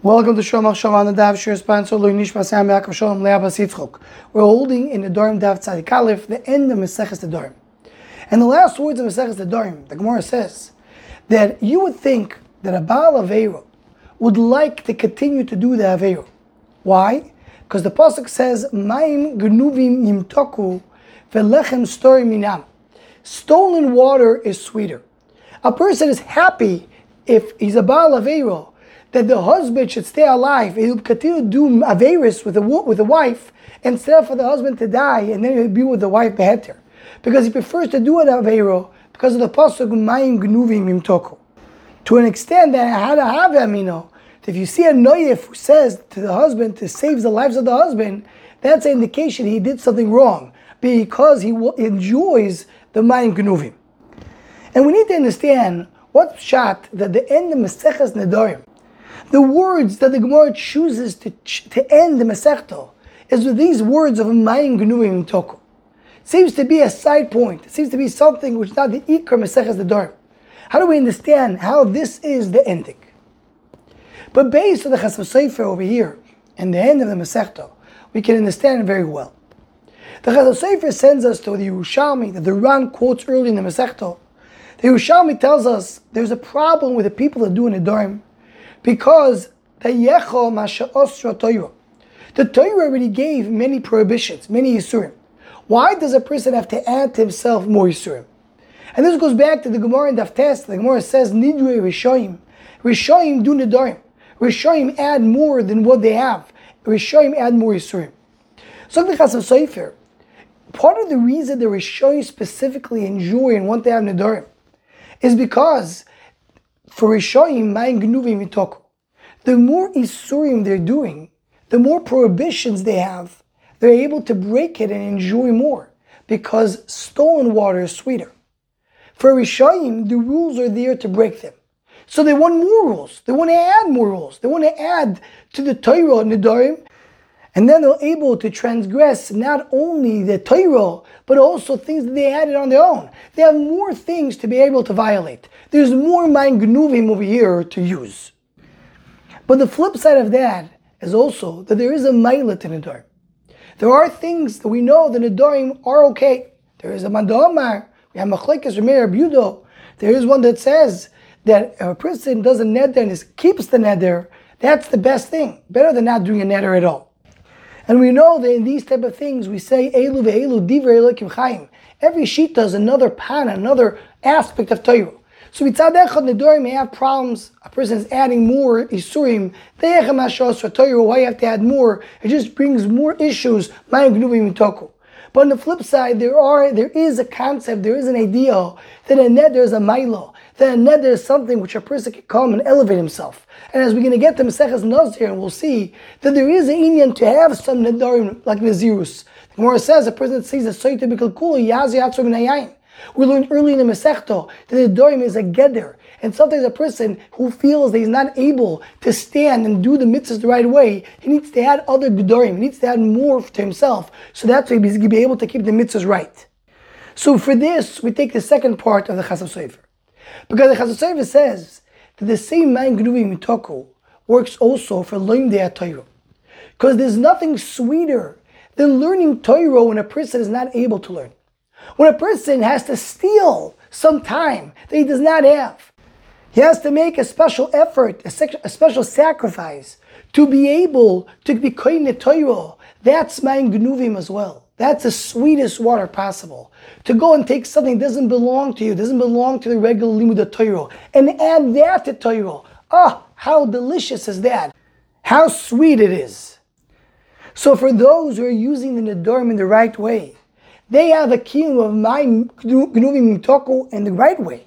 Welcome to Shomach Shalom, the Dav Shir sponsor Lui Nishma Sam Yaakov Shalom Leabas Yitzchok. We're holding in the Dorim Daf Tzadik Aleph the end of Maseches the Dorim. And the last words of Maseches Dorim, the Gemara says that you would think that a Baal Aveiro would like to continue to do the Aveiro. Why? Because the Pasuk says, Maim Gnuvim Yimtoku Velechem Stori Minam. Stolen water is sweeter. A person is happy if he's a Baal Aveiro that the husband should stay alive. He'll continue to do Averis with a, with a wife instead of for the husband to die and then he'll be with the wife beheter. Because he prefers to do an Aveiro because of the Pasuk Mayim Gnuvim Yimtoku. To an extent that had to have Amino, if you see a Noyef who says to the husband to save the lives of the husband, that's an indication he did something wrong because he enjoys the Mayim Gnuvim. And we need to understand what shot that the end of Maseches Nedarim, the words that the Gemara chooses to, to end the Masechto, is with these words of Mayim Gnuvim Toku. Seems to be a side point. It seems to be something which is not the Ikar Maseches Nedarim. How do we understand how this is the ending? But based on the Chasam Sofer over here and the end of the Masechto, we can understand very well. The Chasam Sofer sends us to the Yerushalmi that the Ran quotes early in the Masechto. The Yerushalmi tells us there's a problem with the people that do an Adorim because the Yecho Masha Torah. The Torah already gave many prohibitions, many Yisurim. Why does a person have to add to himself more Yisurim? And this goes back to the Gemara in Daftes. The Gemara says, Nidre Rishoim. Rishoim do Nidarim. Rishoim add more than what they have. Rishoim add more Yisurim. So the Chasam Sofer, part of the reason the Rishoim specifically enjoy and want to have Nidarim is because for Rishoim, Mayim Gnuvim the more Isurim they're doing, the more prohibitions they have, they're able to break it and enjoy more because stolen water is sweeter. For Rishayim, the rules are there to break them. So they want more rules. They want to add more rules. They want to add to the Torah and Nidarim. And then they're able to transgress not only the Torah, but also things that they added on their own. They have more things to be able to violate. There's more Mayim Gnuvim over here to use. But the flip side of that is also that there is a Mailah to Nidarim. There are things that we know the Nidarim are okay. There is a Mandamar, we have Machlekes Remeir Budo. There is one that says that a person does a neder and keeps the neder, that's the best thing. Better than not doing a neder at all. And we know that in these type of things we say Elu ve'elu divrei elokim chaim. Every sheet does another pan, another aspect of Torah. So mitzad echad nedorim may have problems. A person is adding more isurim. Torah. Why you have to add more? It just brings more issues. But on the flip side, there are there is a concept, there is an idea that a neder is a milo, that a neder is something which a person can come and elevate himself. And as we're going to get to Maseches Nazir, we'll see that there is an inyan to have some nedarim like Nazirus. The Gemara says a person that sees a soy typical kula yazi atzor minayin. We learned early in the Masechto that the Dorim is a geder. And sometimes a person who feels that he's not able to stand and do the mitzvahs the right way, he needs to add other Gedorim. He needs to add more to himself. So that's why he's be able to keep the mitzvahs right. So for this, we take the second part of the Chasam Sofer. Because the Chasam Sofer says that the same man Gnuvi Mitoko works also for the Torah. Because there's nothing sweeter than learning Torah when a person is not able to learn. When a person has to steal some time that he does not have, he has to make a special effort, a, sec- a special sacrifice to be able to be koine Torah. That's my gnuvim as well. That's the sweetest water possible. To go and take something that doesn't belong to you, doesn't belong to the regular limud Torah, and add that to Torah. Ah, how delicious is that? How sweet it is. So for those who are using the Nadorim in the right way, they have a kiyum of my gnuvim mitoko in the right way.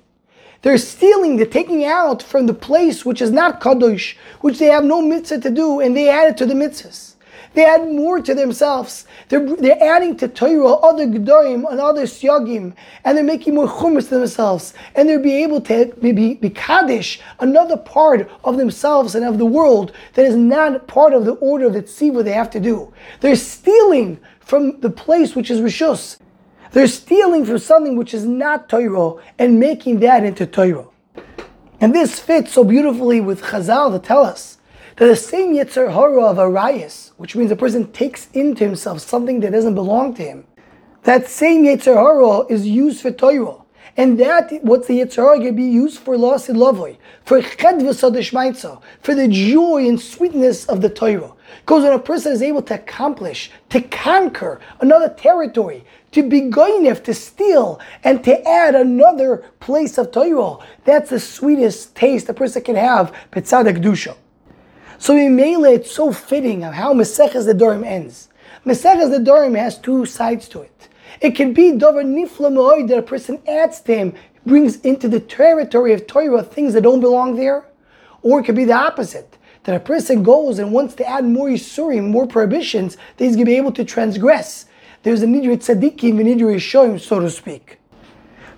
They're stealing, they're taking out from the place which is not kadosh, which they have no mitzvah to do, and they add it to the mitzvahs. They add more to themselves. They're, they're adding to Torah other gedorim and other syagim, and they're making more chumas to themselves, and they'll be able to be, be kaddish another part of themselves and of the world that is not part of the order of the tziva they have to do. They're stealing from the place which is rishus. They're stealing from something which is not Torah and making that into Torah. And this fits so beautifully with Chazal to tell us the same Yetzer Hara of Arias, which means a person takes into himself something that doesn't belong to him, that same Yetzer Hara is used for Torah. And that, what's the Yetzer Hara can be used for loss and lovely, for chedvus for the joy and sweetness of the Torah. Because when a person is able to accomplish, to conquer another territory, to be goynef, to steal, and to add another place of Torah, that's the sweetest taste a person can have, Petzadek. So in Mele, it's so fitting of how Maseches the Dorim ends. Maseches the Dorim has two sides to it. It can be Dover Nifla that a person adds to him, brings into the territory of Torah things that don't belong there. Or it could be the opposite that a person goes and wants to add more Yisurim, more prohibitions, that he's going to be able to transgress. There's a Nidri Tzadikim and a Nidri Yishoim, so to speak.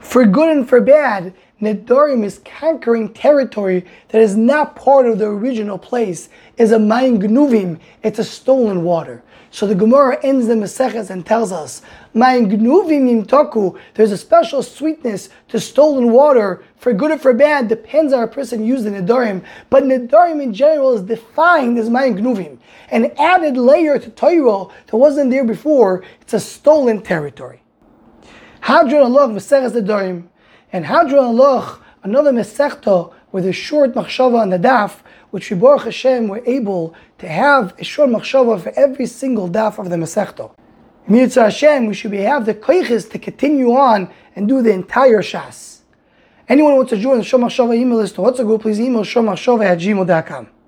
For good and for bad, Nedarim is conquering territory that is not part of the original place, is a Mayim Gnuvim, it's a stolen water. So the Gemara ends the Maseches and tells us, Mayim Gnuvim Toku, there's a special sweetness to stolen water, for good or for bad, depends on a person used in Nedarim, but Nedarim in general is defined as Mayim Gnuvim. An added layer to Torah that wasn't there before, it's a stolen territory. Hadran Alach Maseches Nedarim, and Hadran Alach, another Masechta with a short machshava on the daf, which we Baruch Hashem were able to have a short machshava for every single daf of the Masechta. Mitzvah Hashem, we should be, have the koiches to continue on and do the entire Shas. Anyone who wants to join the Shom Machshava email list to what's a go, please email shomachshava at gmail.com.